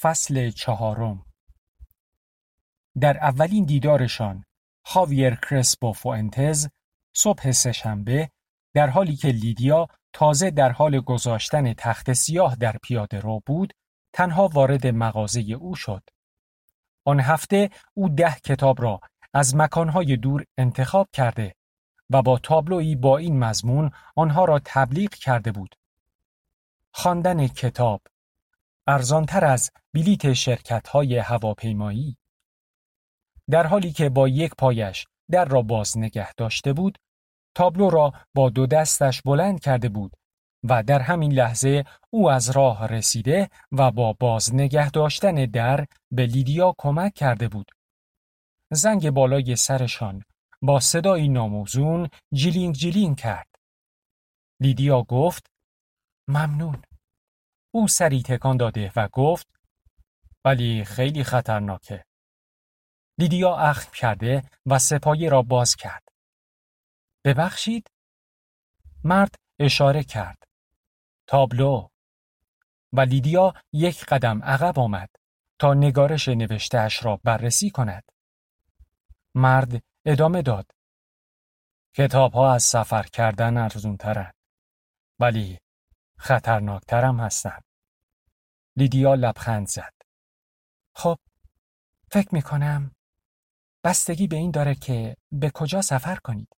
فصل چهارم در اولین دیدارشان خاویر کرسپو فوئنتز صبح سهشنبه در حالی که لیدیا تازه در حال گذاشتن تخت سیاه در پیاده رو بود تنها وارد مغازه او شد. آن هفته او ده کتاب را از مکانهای دور انتخاب کرده و با تابلویی با این مضمون آنها را تبلیغ کرده بود. خواندن کتاب ارزانتر از بلیت شرکت های هواپیمایی در حالی که با یک پایش در را باز نگه داشته بود تابلو را با دو دستش بلند کرده بود و در همین لحظه او از راه رسیده و با باز نگه داشتن در به لیدیا کمک کرده بود. زنگ بالای سرشان با صدایی ناموزون جیلینگ جیلینگ کرد. لیدیا گفت ممنون. او سری تکان داده و گفت ولی خیلی خطرناکه. لیدیا اخم کرده و سه‌پایه را باز کرد. ببخشید؟ مرد اشاره کرد. تابلو و لیدیا یک قدم عقب آمد تا نگارش نوشتهش را بررسی کند. مرد ادامه داد. کتاب ها از سفر کردن ارزون ترند. ولی خطرناکترم هستند. لیدیا لبخند زد. خب فکر می کنم بستگی به این داره که به کجا سفر کنید.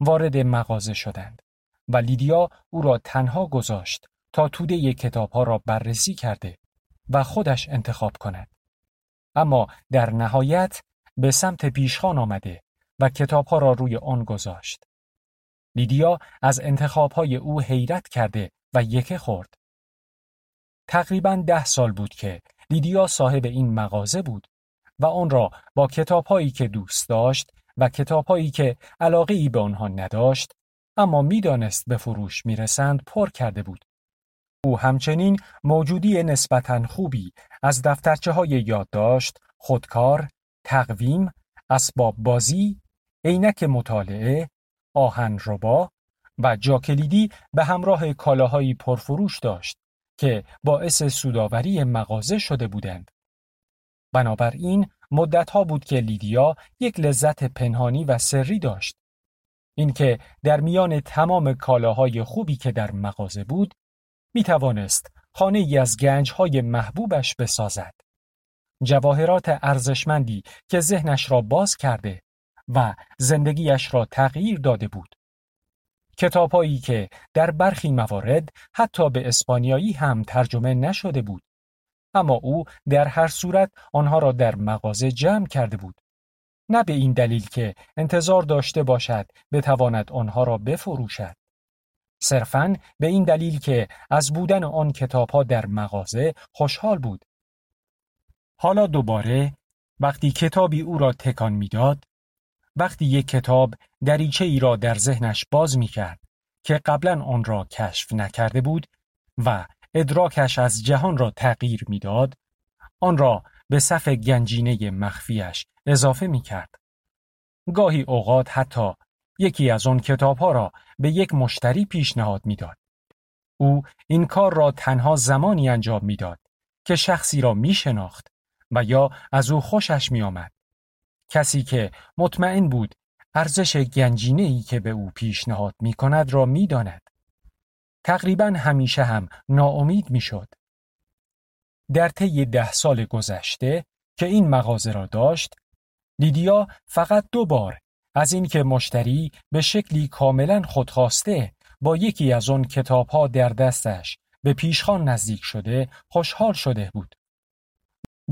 وارد مغازه شدند و لیدیا او را تنها گذاشت تا توده کتاب ها را بررسی کرده و خودش انتخاب کند. اما در نهایت به سمت پیشخان آمده و کتاب ها را روی آن گذاشت. لیدیا از انتخاب های او حیرت کرده و یکه خورد. تقریبا ده سال بود که لیدیا صاحب این مغازه بود و آن را با کتاب هایی که دوست داشت و کتاب هایی که علاقه ای به آنها نداشت اما می‌دانست به فروش می‌رسند پر کرده بود. او همچنین موجودی نسبتا خوبی از دفترچه های یادداشت، خودکار، تقویم، اسباب بازی، عینک مطالعه، آهن ربا و جاکلیدی به همراه کالاهایی پرفروش داشت که باعث سوداوری مغازه شده بودند. بنابراین مدتها بود که لیدیا یک لذت پنهانی و سری داشت. اینکه در میان تمام کالاهای خوبی که در مغازه بود می توانست خانه ای از گنج های محبوبش بسازد. جواهرات ارزشمندی که ذهنش را باز کرده و زندگیش را تغییر داده بود. کتابهایی که در برخی موارد حتی به اسپانیایی هم ترجمه نشده بود. اما او در هر صورت آنها را در مغازه جمع کرده بود. نه به این دلیل که انتظار داشته باشد بتواند آنها را بفروشد. صرفاً به این دلیل که از بودن آن کتابها در مغازه خوشحال بود. حالا دوباره وقتی کتابی او را تکان می‌داد، وقتی یک کتاب دریچه ای را در ذهنش باز می کرد که قبلا آن را کشف نکرده بود و ادراکش از جهان را تغییر می‌داد آن را به صف گنجینه مخفیش اضافه می کرد. گاهی اوقات حتی یکی از آن کتابها را به یک مشتری پیشنهاد می‌داد. او این کار را تنها زمانی انجام می‌داد که شخصی را می شناخت و یا از او خوشش می آمد. کسی که مطمئن بود ارزش گنجینه ای که به او پیشنهاد می کند را می داند. تقریبا همیشه هم ناامید می شد. در طی ده سال گذشته که این مغازه را داشت لیدیا فقط دو بار از اینکه مشتری به شکلی کاملا خودخواسته با یکی از آن کتابها در دستش به پیشخان نزدیک شده خوشحال شده بود.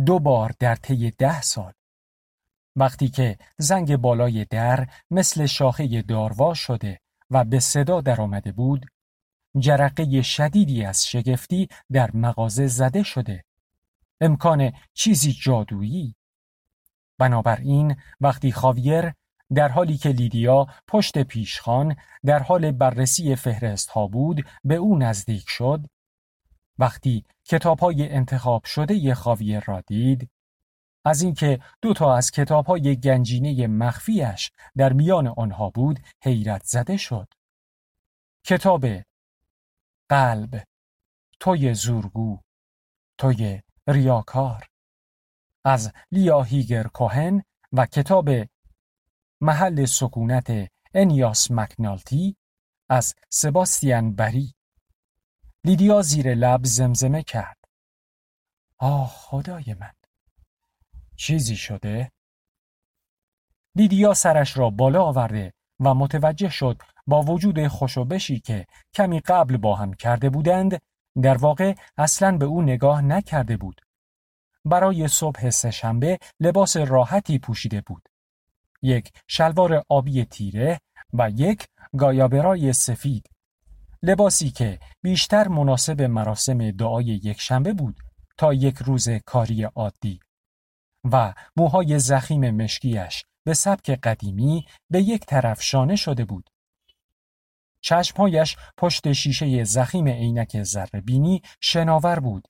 دو بار در طی ده سال وقتی که زنگ بالای در مثل شاخه داروا شده و به صدا در آمده بود جرقه شدیدی از شگفتی در مغازه زده شده. امکان چیزی جادویی. بنابراین وقتی خاویر در حالی که لیدیا پشت پیشخان در حال بررسی فهرست ها بود به او نزدیک شد وقتی کتاب های انتخاب شده ی خاویر را دید از اینکه دو تا از کتاب های گنجینه مخفیش در میان آنها بود حیرت زده شد. کتاب قلب توی زورگو توی ریاکار. از لیا هیگر کوهن و کتاب محل سکونت انیاس مکنالتی از سباستیان بری. لیدیا زیر لب زمزمه کرد. آه خدای من! چیزی شده؟ لیدیا سرش را بالا آورده و متوجه شد با وجود خوشوبشی که کمی قبل با هم کرده بودند در واقع اصلا به او نگاه نکرده بود. برای صبح سهشنبه لباس راحتی پوشیده بود. یک شلوار آبی تیره و یک گایابرای سفید. لباسی که بیشتر مناسب مراسم دعای یک شنبه بود تا یک روز کاری عادی. و موهای زخیم مشکیش به سبک قدیمی به یک طرف شانه شده بود. چشمهایش پشت شیشه زخیم عینک بینی شناور بود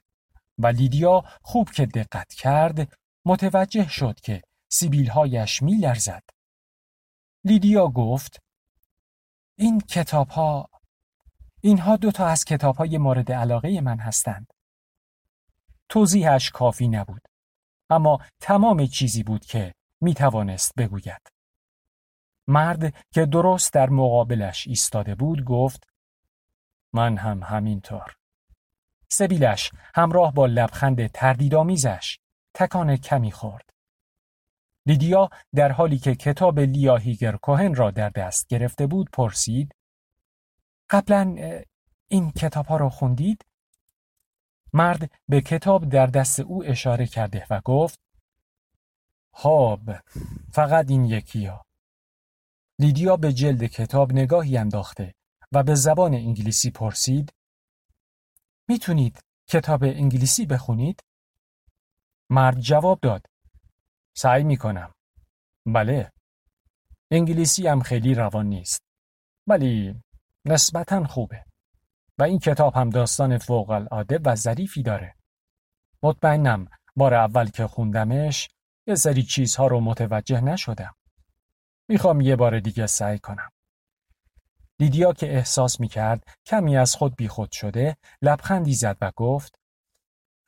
و لیدیا خوب که دقت کرد متوجه شد که سیبیلهایش می لرزد. لیدیا گفت این کتاب ها اینها دو تا از کتاب های مورد علاقه من هستند. توضیحش کافی نبود. اما تمام چیزی بود که می توانست بگوید. مرد که درست در مقابلش ایستاده بود گفت من هم همینطور. سبیلش همراه با لبخند تردیدآمیزش تکان کمی خورد. لیدیا در حالی که کتاب لیا هیگر کوهن را در دست گرفته بود پرسید قبلا این کتاب ها را خوندید؟ مرد به کتاب در دست او اشاره کرده و گفت خب فقط این یکی ها. لیدیا به جلد کتاب نگاهی انداخته و به زبان انگلیسی پرسید می‌تونید کتاب انگلیسی بخونید؟ مرد جواب داد سعی می‌کنم بله انگلیسی هم خیلی روان نیست ولی نسبتا خوبه و این کتاب هم داستان فوق العاده و ظریفی داره. مطمئنم بار اول که خوندمش یه سری چیزها رو متوجه نشدم. می‌خوام یه بار دیگه سعی کنم. لیدیا که احساس می‌کرد کمی از خود بیخود شده لبخندی زد و گفت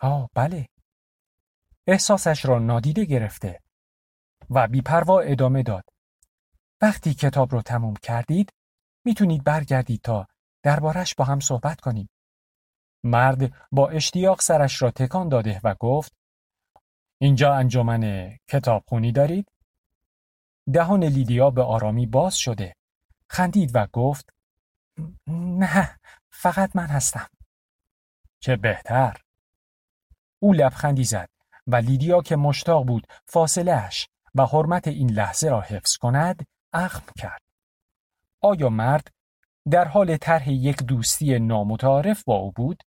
آه بله. احساسش را نادیده گرفته و بیپروا ادامه داد. وقتی کتاب رو تموم کردید می‌تونید برگردید تا دربارش با هم صحبت کنیم. مرد با اشتیاق سرش را تکان داده و گفت اینجا انجمن کتابخونی دارید؟ دهان لیدیا به آرامی باز شده. خندید و گفت نه فقط من هستم. چه بهتر. او لبخندی زد و لیدیا که مشتاق بود فاصلهش و حرمت این لحظه را حفظ کند اخم کرد. آیا مرد در حال طرح یک دوستی نامتعارف با او بود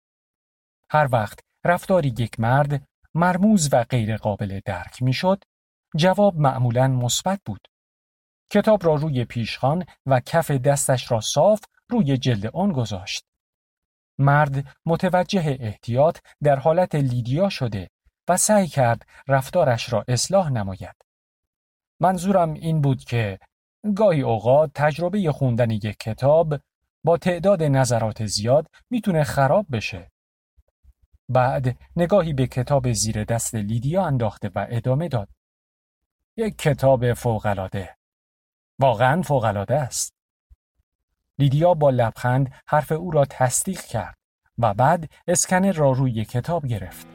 هر وقت رفتاری یک مرد مرموز و غیر قابل درک می‌شد جواب معمولا مثبت بود کتاب را روی پیشخان و کف دستش را صاف روی جلد آن گذاشت. مرد متوجه احتیاط در حالت لیدیا شده و سعی کرد رفتارش را اصلاح نماید. منظورم این بود که گاهی اوقات تجربه خوندن یک کتاب با تعداد نظرات زیاد می‌تونه خراب بشه. بعد نگاهی به کتاب زیر دست لیدیا انداخته و ادامه داد. یک کتاب فوقالعاده واقعا فوقالعاده است. لیدیا با لبخند حرف او را تصدیق کرد و بعد اسکنر را روی کتاب گرفت.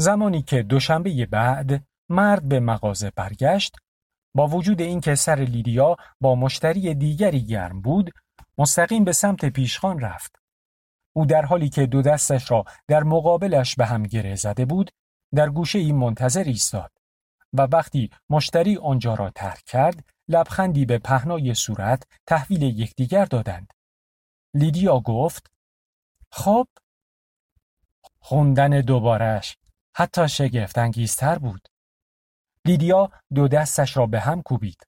زمانی که دوشنبه بعد مرد به مغازه برگشت با وجود اینکه سر لیدیا با مشتری دیگری گرم بود مستقیم به سمت پیشخان رفت. او در حالی که دو دستش را در مقابلش به هم گره زده بود در گوشه ای منتظر ایستاد و وقتی مشتری آنجا را ترک کرد لبخندی به پهنای صورت تحویل یکدیگر دادند. لیدیا گفت خب خوندن دوبارش حتی شگفت انگیزتر بود لیدیا دو دستش را به هم کوبید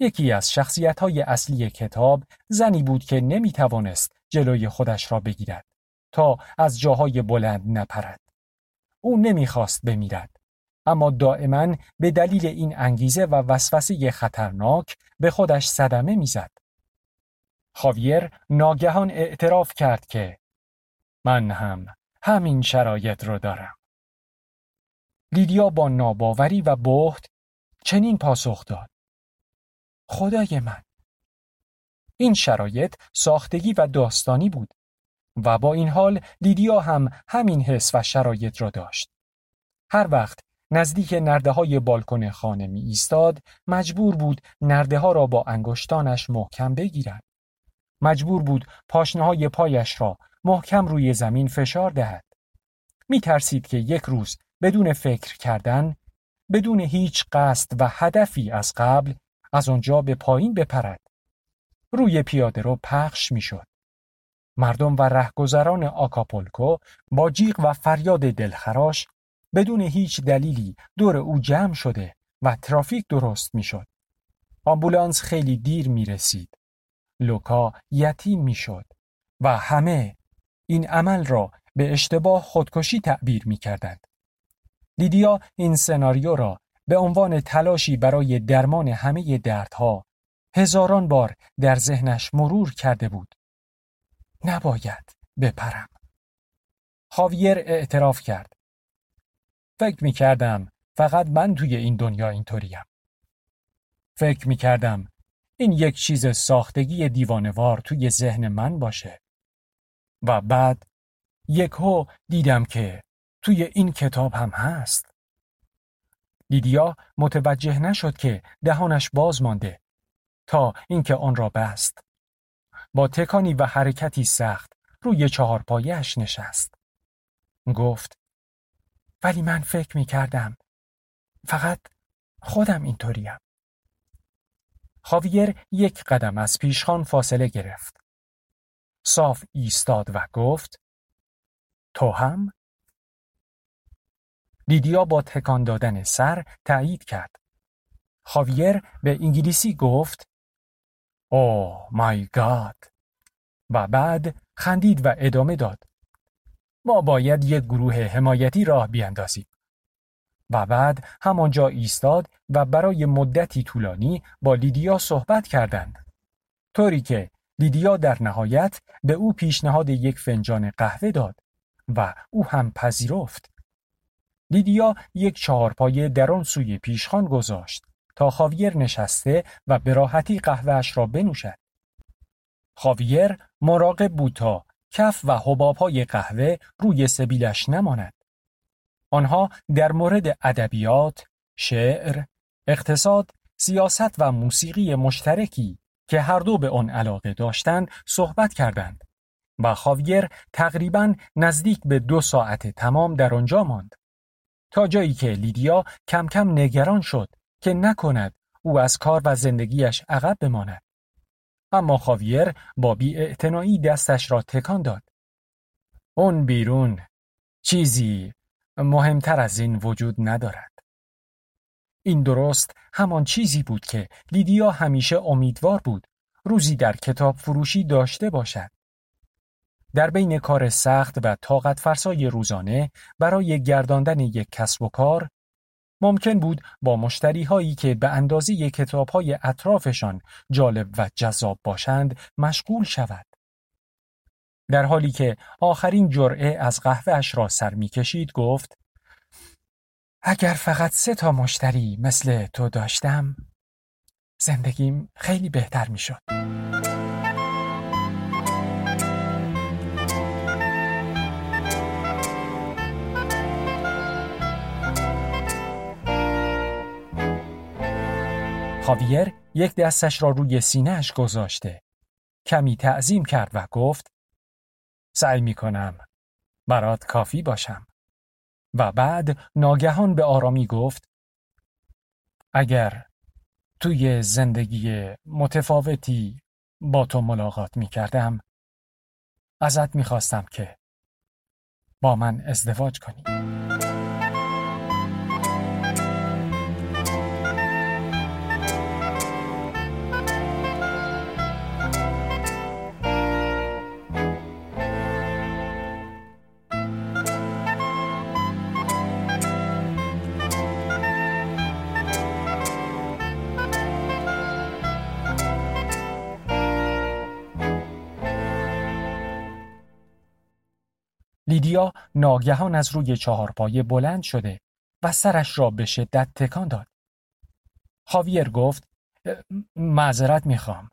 یکی از شخصیت های اصلی کتاب زنی بود که نمی توانست جلوی خودش را بگیرد تا از جاهای بلند نپرد. او نمی‌خواست بمیرد اما دائما به دلیل این انگیزه و وسوسه خطرناک به خودش صدمه می‌زد. خاویر ناگهان اعتراف کرد که من هم همین شرایط رو دارم. لیدیا با ناباوری و بهت چنین پاسخ داد. خدای من این شرایط ساختگی و داستانی بود و با این حال لیدیا هم همین حس و شرایط را داشت. هر وقت نزدیک نرده های بالکن خانه می ایستاد مجبور بود نرده ها را با انگشتانش محکم بگیرد. مجبور بود پاشنه های پایش را محکم روی زمین فشار دهد. می ترسید که یک روز بدون فکر کردن بدون هیچ قصد و هدفی از قبل از آنجا به پایین بپرد. روی پیاده رو پخش می‌شد. مردم و رهگذران آکاپولکو با جیغ و فریاد دلخراش بدون هیچ دلیلی دور او جمع شده و ترافیک درست می‌شد. آمبولانس خیلی دیر می رسید. لوکا یتیم می شد و همه این عمل را به اشتباه خودکشی تعبیر می کردند. لیدیا این سناریو را به عنوان تلاشی برای درمان همه دردها هزاران بار در ذهنش مرور کرده بود. نباید بپرم. خاویر اعتراف کرد. فکر می کردم فقط من توی این دنیا اینطوریم. فکر می کردم این یک چیز ساختگی دیوانوار توی ذهن من باشه. و بعد یک هو دیدم که توی این کتاب هم هست. لیدیا متوجه نشد که دهانش باز مانده تا اینکه آن را بست. با تکانی و حرکتی سخت روی چهار پایش نشست. گفت ولی من فکر می کردم فقط خودم اینطوریم. خاویر یک قدم از پیشخان فاصله گرفت. صاف ایستاد و گفت تو هم؟ لیدیا با تکان دادن سر تایید کرد. خاویر به انگلیسی گفت او مای گاد و بعد خندید و ادامه داد. ما باید یک گروه حمایتی راه بیاندازیم. و بعد همانجا ایستاد و برای مدتی طولانی با لیدیا صحبت کردند. طوری که لیدیا در نهایت به او پیشنهاد یک فنجان قهوه داد و او هم پذیرفت. لیدیا یک چهارپایه در آن سوی پیشخان گذاشت تا خاویر نشسته و به راحتی قهوهش را بنوشد. خاویر مراقب بود تا کف و حبابهای قهوه روی سبیلش نماند. آنها در مورد ادبیات، شعر، اقتصاد، سیاست و موسیقی مشترکی که هر دو به آن علاقه داشتند صحبت کردند و خاویر تقریبا نزدیک به دو ساعت تمام در آنجا ماند تا جایی که لیدیا کم کم نگران شد که نکند او از کار و زندگیش عقب بماند. اما خاویر با بی دستش را تکان داد. اون بیرون چیزی مهمتر از این وجود ندارد. این درست همان چیزی بود که لیدیا همیشه امیدوار بود روزی در کتاب فروشی داشته باشد. در بین کار سخت و طاقت فرسای روزانه برای گرداندن یک کسب و کار ممکن بود با مشتری هایی که به اندازه کتاب های اطرافشان جالب و جذاب باشند مشغول شود. در حالی که آخرین جرعه از قهوهش را سر می کشید گفت اگر فقط سه تا مشتری مثل تو داشتم زندگیم خیلی بهتر می شد. خاویر یک دستش را روی سینهش گذاشته. کمی تعظیم کرد و گفت سعی می کنم برات کافی باشم. و بعد ناگهان به آرامی گفت اگر توی زندگی متفاوتی با تو ملاقات می کردم ازت می خواستم که با من ازدواج کنی. لیدیا ناگهان از روی چهارپایه بلند شده و سرش را به شدت تکان داد. خاویر گفت معذرت می‌خوام.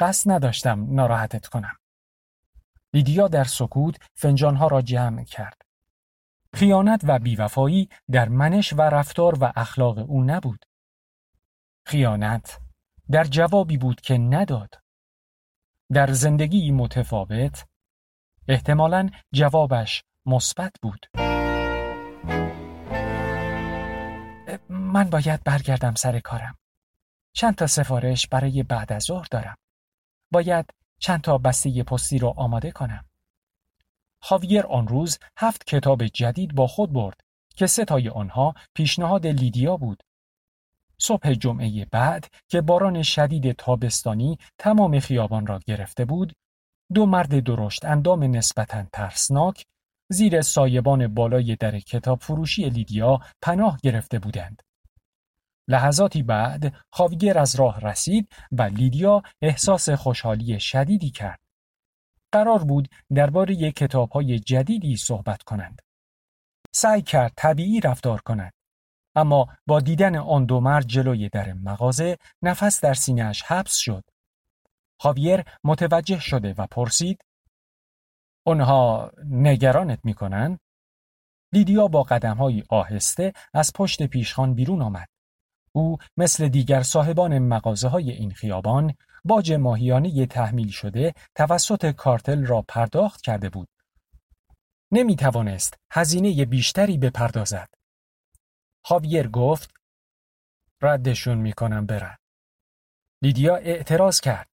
قصد نداشتم ناراحتت کنم. لیدیا در سکوت فنجانها را جمع کرد. خیانت و بیوفایی در منش و رفتار و اخلاق او نبود. خیانت در جوابی بود که نداد. در زندگی متفاوت احتمالا جوابش مثبت بود. من باید برگردم سر کارم. چند تا سفارش برای بعد از ظهر دارم. باید چند تا بسته پستی رو آماده کنم. خاویر آن روز هفت کتاب جدید با خود برد که سه تای آنها پیشنهاد لیدیا بود. صبح جمعه بعد که باران شدید تابستانی تمام خیابان را گرفته بود، دو مرد درشت اندام نسبتا ترسناک زیر سایبان بالای در کتاب فروشی لیدیا پناه گرفته بودند. لحظاتی بعد خاویر از راه رسید و لیدیا احساس خوشحالی شدیدی کرد. قرار بود درباره کتابهای جدیدی صحبت کنند. سعی کرد طبیعی رفتار کند. اما با دیدن آن دو مرد جلوی در مغازه نفس در سینهش حبس شد. خاویر متوجه شده و پرسید اونها نگرانت می‌کنن؟ لیدیا با قدمهایی آهسته از پشت پیشخان بیرون آمد. او مثل دیگر صاحبان مغازه های این خیابان باج ماهیانه تحمیل شده توسط کارتل را پرداخت کرده بود. نمی توانست هزینه بیشتری بپردازد. خاویر گفت ردشون می‌کنم برن. لیدیا اعتراض کرد.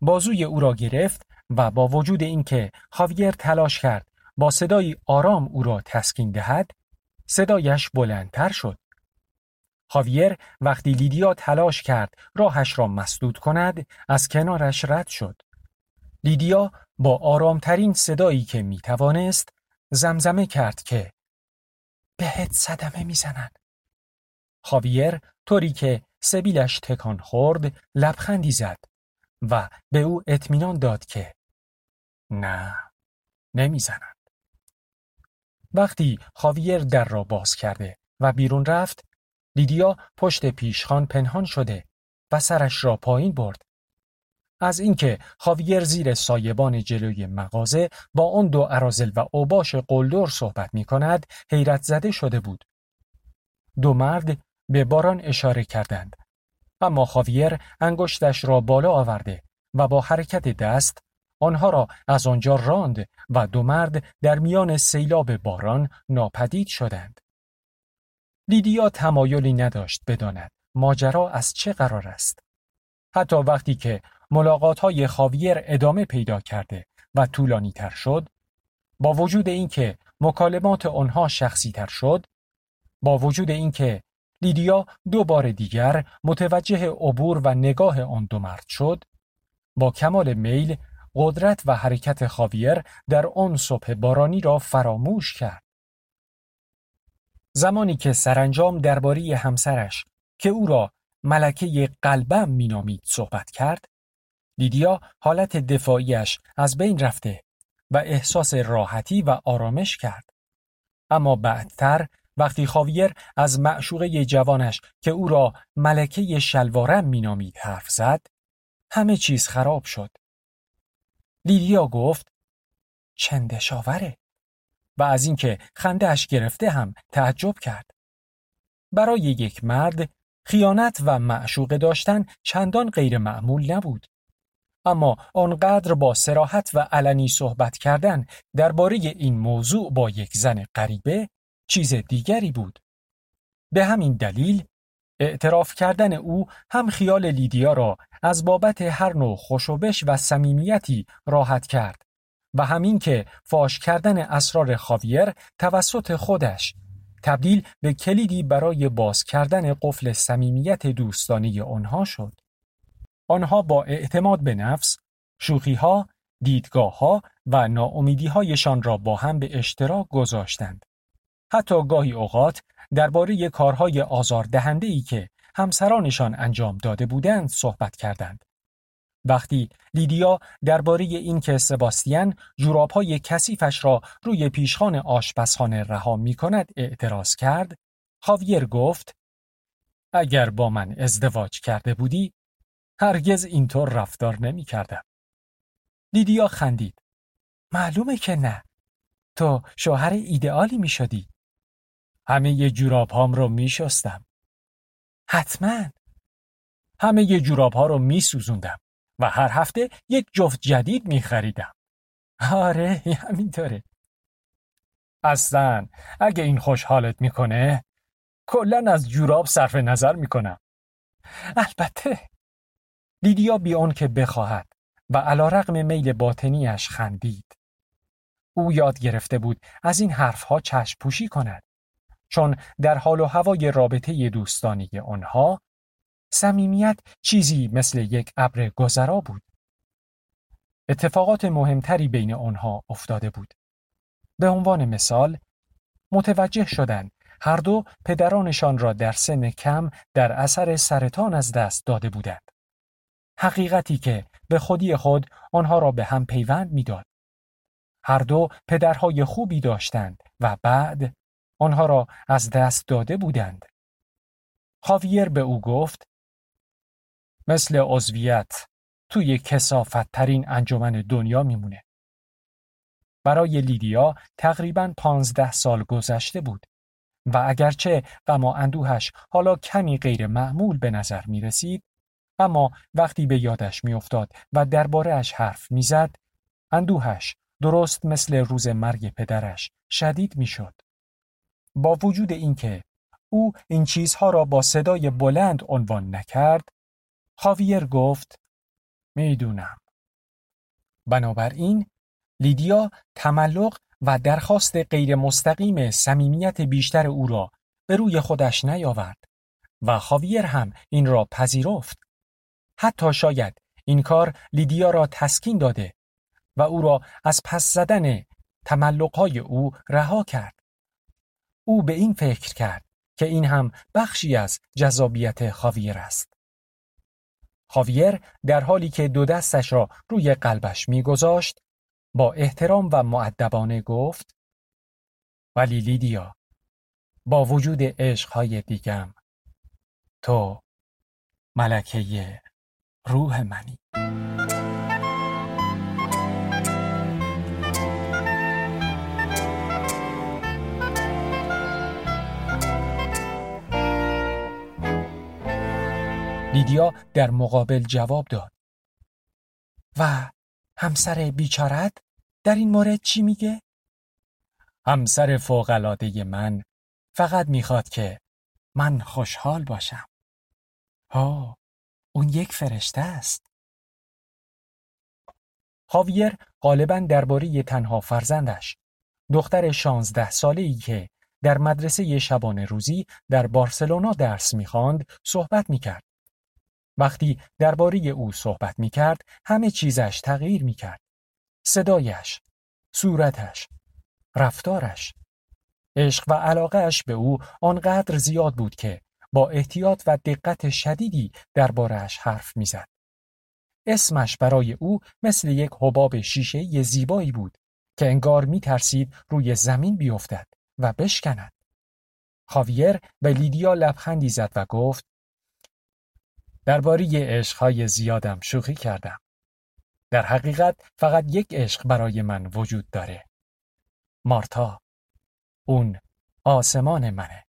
بازوی او را گرفت و با وجود اینکه خاویر تلاش کرد با صدایی آرام او را تسکین دهد صدایش بلندتر شد. خاویر وقتی لیدیا تلاش کرد راهش را مسدود کند از کنارش رد شد. لیدیا با آرامترین صدایی که می توانست زمزمه کرد که بهت صدمه می‌زنند. خاویر طوری که سبیلش تکان خورد لبخندی زد. و به او اطمینان داد که نه نمی‌زنند. وقتی خاویر در را باز کرده و بیرون رفت لیدیا پشت پیشخان پنهان شده و سرش را پایین برد. از اینکه خاویر زیر سایبان جلوی مغازه با آن دو ارازل و اوباش قلدر صحبت می کند حیرت زده شده بود. دو مرد به باران اشاره کردند اما خاویر انگشتش را بالا آورده و با حرکت دست آنها را از آنجا راند و دو مرد در میان سیلاب باران ناپدید شدند. لیدیا تمایلی نداشت بداند ماجرا از چه قرار است. حتی وقتی که ملاقات های خاویر ادامه پیدا کرده و طولانی تر شد، با وجود اینکه مکالمات آنها شخصی تر شد، با وجود اینکه لیدیا دو بار دیگر متوجه عبور و نگاه آن دو مرد شد. با کمال میل قدرت و حرکت خاویر در آن صبح بارانی را فراموش کرد. زمانی که سرانجام درباره همسرش که او را ملکه قلبم مینامید صحبت کرد لیدیا حالت دفاعیش از بین رفته و احساس راحتی و آرامش کرد. اما بعدتر وقتی خاویر از معشوقه جوانش که او را ملکه شلوارم مینامید حرف زد همه چیز خراب شد. لیدیا گفت چندشاوره و از اینکه خندهش گرفته هم تعجب کرد. برای یک مرد خیانت و معشوقه داشتن چندان غیر معمول نبود. اما آنقدر با سراحت و علنی صحبت کردن درباره این موضوع با یک زن غریبه چیز دیگری بود. به همین دلیل اعتراف کردن او هم خیال لیدیا را از بابت هر نوع خوشوبش و صمیمیتی راحت کرد و همین که فاش کردن اسرار خاویر توسط خودش تبدیل به کلیدی برای باز کردن قفل صمیمیت دوستانی آنها شد. آنها با اعتماد به نفس، شوخیها، دیدگاهها و ناامیدیهایشان را با هم به اشتراک گذاشتند. حتی گاهی اوقات درباره کارهای آزاردهنده ای که همسرانشان انجام داده بودند صحبت کردند. وقتی لیدیا درباره اینکه سباستیان جورابهای کثیفش را روی پیشخان آشپزخانه رها می کند اعتراض کرد، خاویر گفت اگر با من ازدواج کرده بودی هرگز اینطور رفتار نمی کردم. لیدیا خندید. معلومه که نه. تو شوهر ایدئالی می شدی. همه جوراب هام رو می شستم. حتما. همه جوراب ها رو می سوزوندم و هر هفته یک جفت جدید می خریدم. آره همینطوره. اصلا اگه این خوشحالت می‌کنه کلا از جوراب صرف نظر می‌کنم. البته لیدیا بیان که بخواهد و علا رقم میل باطنیش خندید. او یاد گرفته بود از این حرفها چشم پوشی کند. چون در حال و هوای رابطه دوستانی آنها صمیمیت چیزی مثل یک ابر گذرا بود. اتفاقات مهمتری بین آنها افتاده بود. به عنوان مثال متوجه شدند هر دو پدرانشان را در سن کم در اثر سرطان از دست داده بودند. حقیقتی که به خودی خود آنها را به هم پیوند می‌داد. هر دو پدرهای خوبی داشتند و بعد آنها را از دست داده بودند. خاویر به او گفت مثل عضویت توی کسافت ترین انجمن دنیا میمونه. برای لیدیا تقریبا پانزده سال گذشته بود و اگرچه غم و اندوهش حالا کمی غیر معمول به نظر می رسید اما وقتی به یادش میافتاد و دربارهاش حرف می‌زد اندوهش درست مثل روز مرگ پدرش شدید می‌شد با وجود اینکه او این چیزها را با صدای بلند عنوان نکرد خاویر گفت می‌دونم بنابراین لیدیا تملق و درخواست غیر مستقیم صمیمیت بیشتر او را به روی خودش نیاورد و خاویر هم این را پذیرفت حتی شاید این کار لیدیا را تسکین داده و او را از پس زدن تملقهای او رها کرد. او به این فکر کرد که این هم بخشی از جذابیت خاویر است. خاویر در حالی که دو دستش را روی قلبش میگذاشت با احترام و معدبانه گفت ولی لیدیا با وجود عشقهای دیگم تو ملکه روح منی لیدیا در مقابل جواب داد و همسر بیچارت در این مورد چی میگه؟ همسر فوقلاده من فقط می‌خواد که من خوشحال باشم. ها اون یک فرشته است. خاویر غالبا درباره تنها فرزندش دختر شانزده ساله ای که در مدرسه شبانه روزی در بارسلونا درس می‌خواند صحبت می‌کرد. وقتی درباره او صحبت می‌کرد همه چیزش تغییر می‌کرد. صدایش، صورتش، رفتارش. عشق و علاقهش به او آنقدر زیاد بود که با احتیاط و دقت شدیدی دربارهش حرف می‌زد. اسمش برای او مثل یک حباب شیشه زیبایی بود که انگار می ترسید روی زمین بیفتد و بشکند. خاویر به لیدیا لبخندی زد و گفت درباره عشقهای زیادم شوخی کردم. در حقیقت فقط یک عشق برای من وجود داره. مارتا. اون آسمان منه.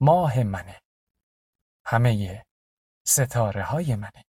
ماه منه. همه ستاره های منه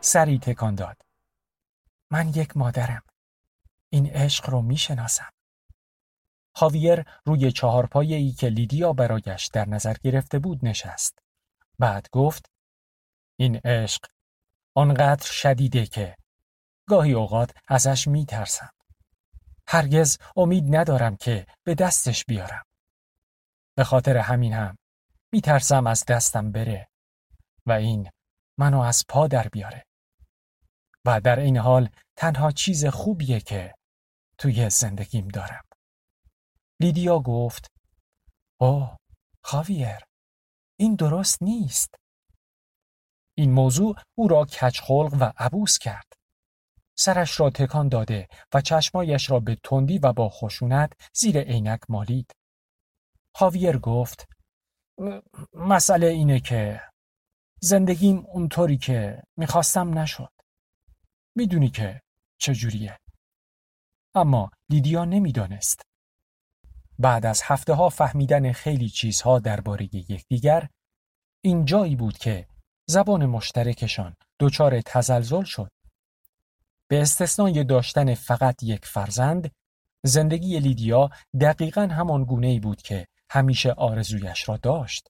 سری تکان داد. من یک مادرم. این عشق رو می‌شناسم. خاویر روی چهار ای که لیدیا برایش در نظر گرفته بود نشست. بعد گفت این عشق آنقدر شدیده که گاهی اوقات ازش میترسم. هرگز امید ندارم که به دستش بیارم. به خاطر همین هم میترسم از دستم بره و این منو از پا در بیاره و در این حال تنها چیز خوبیه که توی زندگیم دارم. لیدیا گفت اوه خاویر این درست نیست. این موضوع او را کچخلق و عبوس کرد. سرش را تکان داده و چشمایش را به تندی و با خشونت زیر عینک مالید. خاویر گفت مسئله اینه که زندگیم اونطوری که می‌خواستم نشد. می‌دونی که چجوریه. اما لیدیا نمی‌دانست. بعد از هفته ها فهمیدن خیلی چیزها درباره یکدیگر این جایی بود که زبان مشترکشان دچار تزلزل شد. به استثنای داشتن فقط یک فرزند زندگی لیدیا دقیقا همان گونه ای بود که همیشه آرزویش را داشت.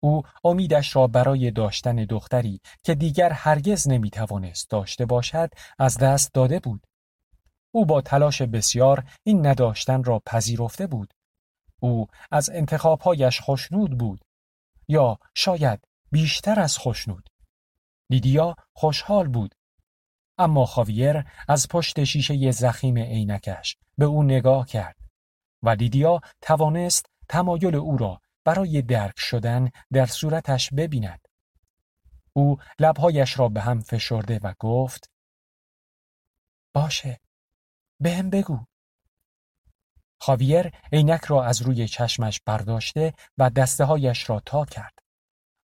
او امیدش را برای داشتن دختری که دیگر هرگز نمی‌توانست داشته باشد از دست داده بود. او با تلاش بسیار این نداشتن را پذیرفته بود. او از انتخابهایش خوشنود بود. یا شاید بیشتر از خوشنود. لیدیا خوشحال بود. اما خاویر از پشت شیشه زخیم عینکش به او نگاه کرد و لیدیا توانست تمایل او را برای درک شدن در صورتش ببیند. او لبهایش را به هم فشرده و گفت باشه بهم بگو خاویر عینک را از روی چشمش برداشته و دسته هایش را تا کرد.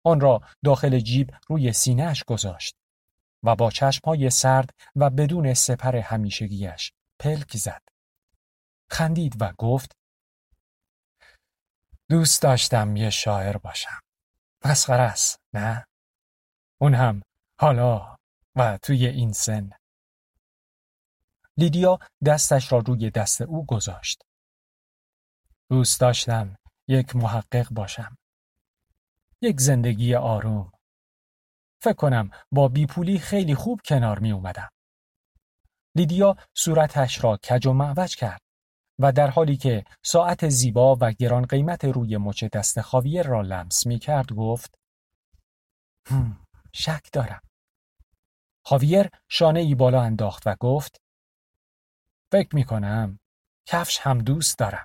آن را داخل جیب روی سینهش گذاشت و با های سرد و بدون سپر همیشگیش پلک زد. خندید و گفت دوست داشتم یه شاعر باشم. مسخره است نه؟ اون هم حالا و توی این سن. لیدیا دستش را روی دست او گذاشت. دوست داشتم یک محقق باشم. یک زندگی آروم. فکر کنم با بیپولی خیلی خوب کنار می اومدم. لیدیا صورتش را کج و معوج کرد. و در حالی که ساعت زیبا و گران قیمت روی مچ دست خاویر را لمس می کرد گفت شک دارم. خاویر شانه ای بالا انداخت و گفت فکر می کنم کفش هم دوست دارم.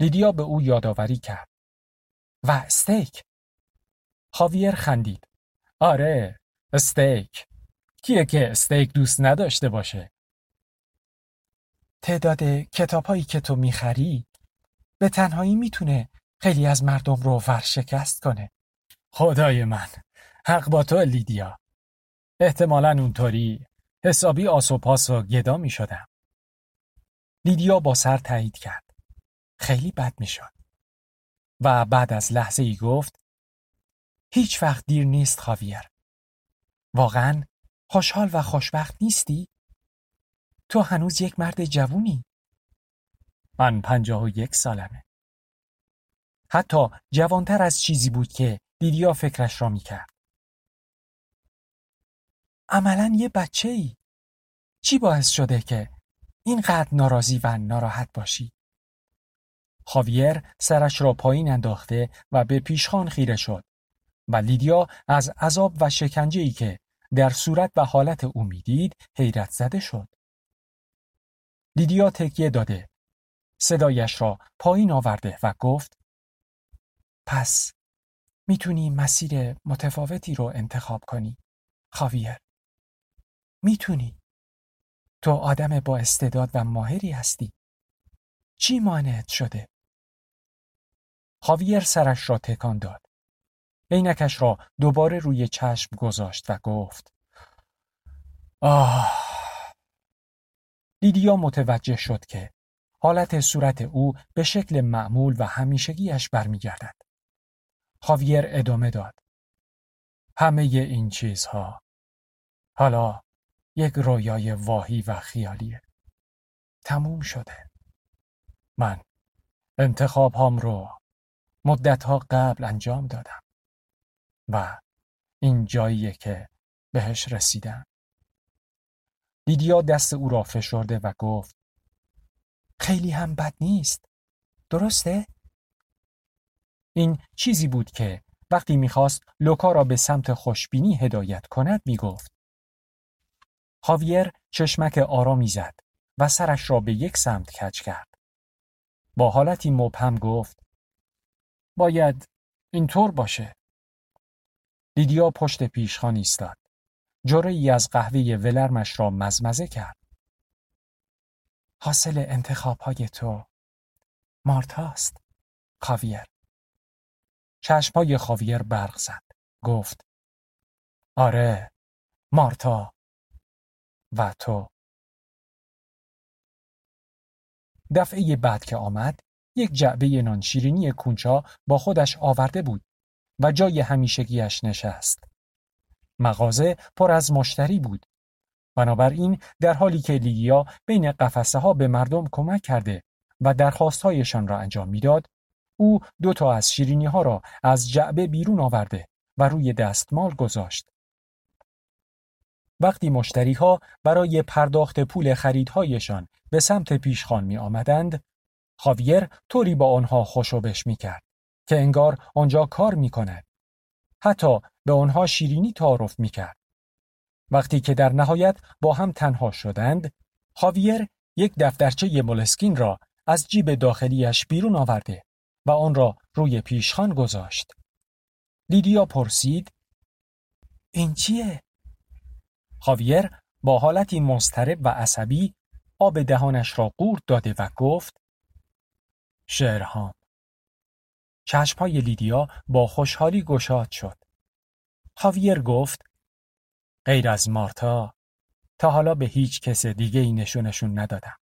لیدیا به او یادآوری کرد. و استیک. خاویر خندید. آره استیک. کیه که استیک دوست نداشته باشه؟ تعداد کتابهایی که تو می‌خری به تنهایی می‌تونه خیلی از مردم رو ورشکست کنه. خدای من حق با تو لیدیا. احتمالا اونطوری حسابی آسوپاس و گدا می شدم. لیدیا با سر تایید کرد. خیلی بد می شد. و بعد از لحظه ای گفت هیچ وقت دیر نیست خاویر. واقعا خوشحال و خوشبخت نیستی؟ تو هنوز یک مرد جوونی. من پنجاه و یک سالمه. حتی جوانتر از چیزی بود که لیدیا فکرش را می‌کرد. عملا یه بچه ای. چی باعث شده که اینقدر ناراضی و ناراحت باشی؟ خاویر سرش را پایین انداخته و به پیشخان خیره شد و لیدیا از عذاب و شکنجه ای که در صورت و حالت او می‌دید حیرت زده شد. لیدیا تکیه داده. صدایش را پایین آورده و گفت پس می‌تونی مسیر متفاوتی رو انتخاب کنی. خاویر. می‌تونی. تو آدم با استعداد و ماهری هستی. چی مانعت شده؟ خاویر سرش را تکان داد. عینکش را دوباره روی چشم گذاشت و گفت آه لیدیا متوجه شد که حالت صورت او به شکل معمول و همیشگیش برمیگردد. خاویر ادامه داد. همه این چیزها حالا یک رویای واهی و خیالیه. تموم شده. من انتخاب هم رو مدتها قبل انجام دادم. و این جاییه که بهش رسیدم. لیدیا دست او را فشرده و گفت خیلی هم بد نیست. درسته؟ این چیزی بود که وقتی می‌خواست لوکا را به سمت خوشبینی هدایت کند می‌گفت. خاویر چشمک آرامی زد و سرش را به یک سمت کج کرد. با حالتی مبهم گفت باید اینطور باشه. لیدیا پشت پیشخان ایستاد. جوره ای از قهوه ولرمش را مزمزه کرد. حاصل انتخاب های تو مارتاست. خاویر. چشمای خاویر برق زد. گفت آره مارتا و تو. دفعه بعد که آمد یک جعبه نان شیرینی کونچا با خودش آورده بود و جای همیشگیش نشست. مغازه پر از مشتری بود. بنابراین در حالی که لیدیا بین قفسه ها به مردم کمک کرده و درخواستهایشان را انجام می‌داد، او دو تا از شیرینی ها را از جعبه بیرون آورده و روی دستمال گذاشت. وقتی مشتری ها برای پرداخت پول خریدهایشان به سمت پیشخان می آمدند، خاویر طوری با آنها خوشوبش می کرد که انگار آنجا کار می کند. حتی به آنها شیرینی تعارف می کرد. وقتی که در نهایت با هم تنها شدند، خاویر یک دفترچه مولسکین را از جیب داخلیش بیرون آورده و آن را روی پیشخان گذاشت. لیدیا پرسید این چیه؟ خاویر با حالتی مضطرب و عصبی آب دهانش را قورت داده و گفت شعرهام چشمهای لیدیا با خوشحالی گشاد شد. خاویر گفت غیر از مارتا تا حالا به هیچ کس دیگه ای نشونشون ندادم.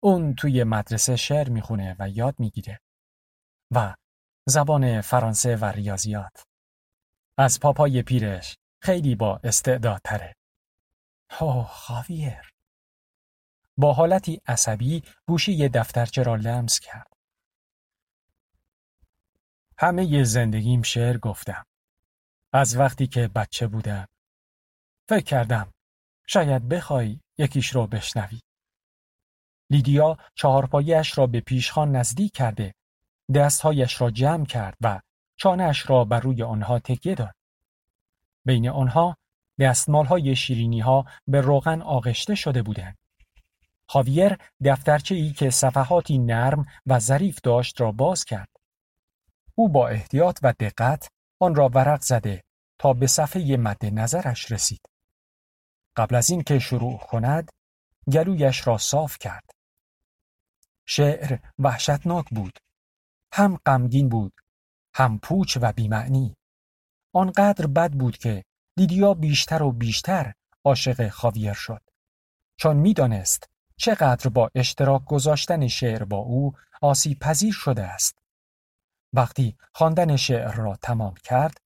اون توی مدرسه شعر می‌خونه و یاد می‌گیره. و زبان فرانسه و ریاضیات. از پاپای پیرش خیلی با استعدادتره. اوه خاویر. با حالتی عصبی گوشه دفترچه را لمس کرد. همه ی زندگیم شعر گفتم. از وقتی که بچه بودم. فکر کردم شاید بخوای یکیش رو بشنوی. لیدیا چهارپایش را به پیشخان نزدیک کرده دستهایش را جمع کرد و چانش را بر روی آنها تکیه داد. بین آنها دستمال های شیرینی ها به روغن آغشته شده بودند. خاویر دفترچه ای که صفحاتی نرم و ظریف داشت را باز کرد. او با احتیاط و دقت آن را ورق زده تا به صفحه مد نظرش رسید. قبل از اینکه شروع کند گلویش را صاف کرد. شعر وحشتناک بود. هم غمگین بود، هم پوچ و بیمعنی. آنقدر بد بود که لیدیا بیشتر و بیشتر عاشق خاویر شد. چون می‌دانست چقدر با اشتراک گذاشتن شعر با او آسیب پذیر شده است. وقتی خواندن شعر را تمام کرد،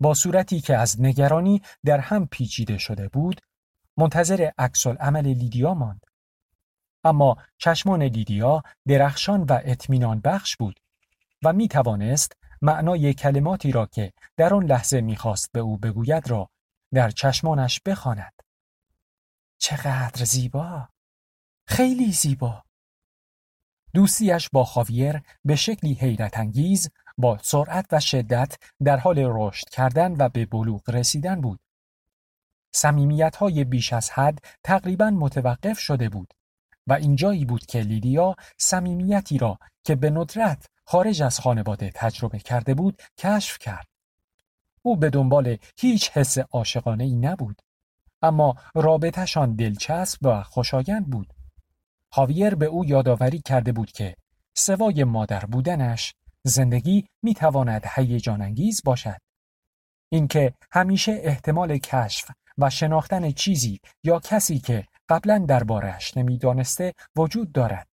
با صورتی که از نگرانی در هم پیچیده شده بود، منتظر عکس عمل لیدیا ماند. اما چشمان لیدیا درخشان و اطمینان بخش بود و می توانست معنای کلماتی را که در آن لحظه می‌خواست به او بگوید را در چشمانش بخواند. چقدر زیبا! خیلی زیبا! دوستیش با خاویر به شکلی حیرت انگیز با سرعت و شدت در حال رشد کردن و به بلوغ رسیدن بود. سمیمیت های بیش از حد تقریبا متوقف شده بود و اینجایی بود که لیدیا صمیمیتی را که به ندرت خارج از خانواده تجربه کرده بود کشف کرد. او به دنبال هیچ حس عاشقانه ای نبود اما رابطهشان دلچسب و خوشایند بود. خاویر به او یادآوری کرده بود که سوای مادر بودنش زندگی می تواند هیجان انگیز باشد. اینکه همیشه احتمال کشف و شناختن چیزی یا کسی که قبلا دربارهش نمی‌دانسته وجود دارد.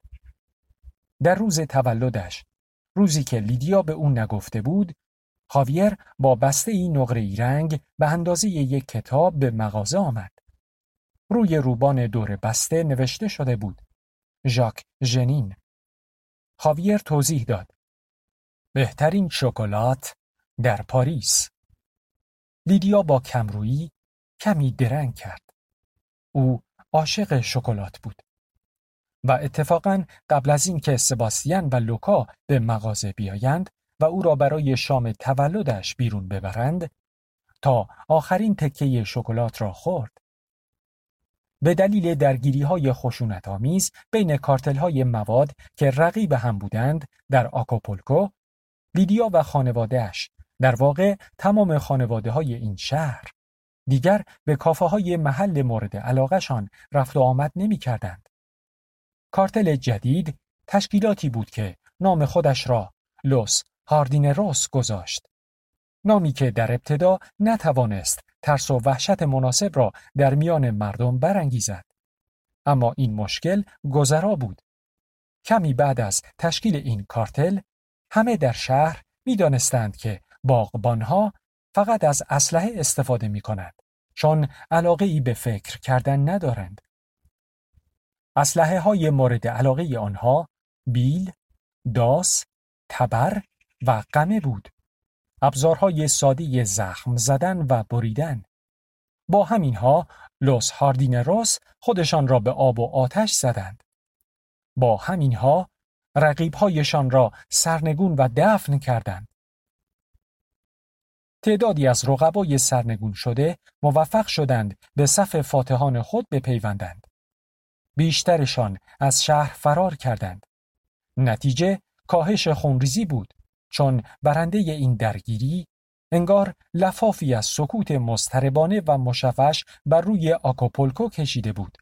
در روز تولدش روزی که لیدیا به اون نگفته بود خاویر با بسته ای نقره ای رنگ به اندازه یک کتاب به مغازه آمد. روی روبان دور بسته نوشته شده بود. ژاک ژنین. خاویر توضیح داد. بهترین شکلات در پاریس. لیدیا با کمرویی کمی درنگ کرد. او عاشق شکلات بود. و اتفاقا قبل از اینکه سباستیان و لوکا به مغازه بیایند و او را برای شام تولدش بیرون ببرند تا آخرین تکه شکلات را خورد. به دلیل درگیری های خشونت آمیز بین کارتل های مواد که رقیب هم بودند در آکاپولکو، لیدیا و خانوادهش در واقع تمام خانواده های این شهر دیگر به کافه های محل مورد علاقهشان رفت و آمد نمی کردند. کارتل جدید تشکیلاتی بود که نام خودش را لوس هاردینروس گذاشت. نامی که در ابتدا نتوانست ترس و وحشت مناسب را در میان مردم برانگیزد. اما این مشکل گذرا بود. کمی بعد از تشکیل این کارتل همه در شهر می‌دانستند که باغبانها فقط از اسلحه استفاده می کند چون علاقه ای به فکر کردن ندارند. اسلحه های مورد علاقه آنها بیل، داس، تبر و قمه بود. ابزارهای ساده زخم زدن و بریدن. با همینها لوس هاردینروس خودشان را به آب و آتش زدند. با همینها رقیبهایشان را سرنگون و دفن کردند. تعدادی از رقبای سرنگون شده موفق شدند به صف فاتحان خود بپیوندند. بیشترشان از شهر فرار کردند. نتیجه کاهش خونریزی بود چون برنده این درگیری انگار لفافی از سکوت مستربانه و مشفش بر روی آکاپولکو کشیده بود.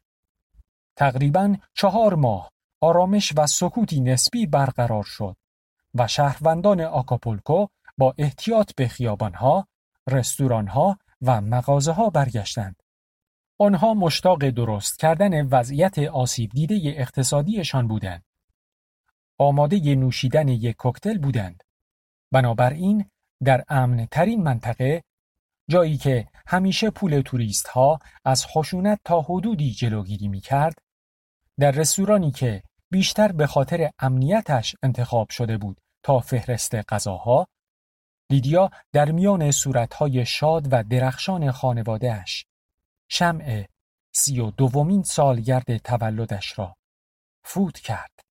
تقریبا چهار ماه آرامش و سکوتی نسبی برقرار شد و شهروندان آکاپولکو با احتیاط به خیابانها، رستورانها و مغازه ها برگشتند. آنها مشتاق درست کردن وضعیت آسیب دیده اقتصادیشان بودند. آماده نوشیدن یک کوکتل بودند. بنابراین در امن ترین منطقه جایی که همیشه پول توریست ها از خشونت تا حدودی جلوگیری می کرد در رستورانی که بیشتر به خاطر امنیتش انتخاب شده بود تا فهرست غذاها لیدیا در میان صورتهای شاد و درخشان خانوادهش شمع سی و دومین سالگرد تولدش را فوت کرد.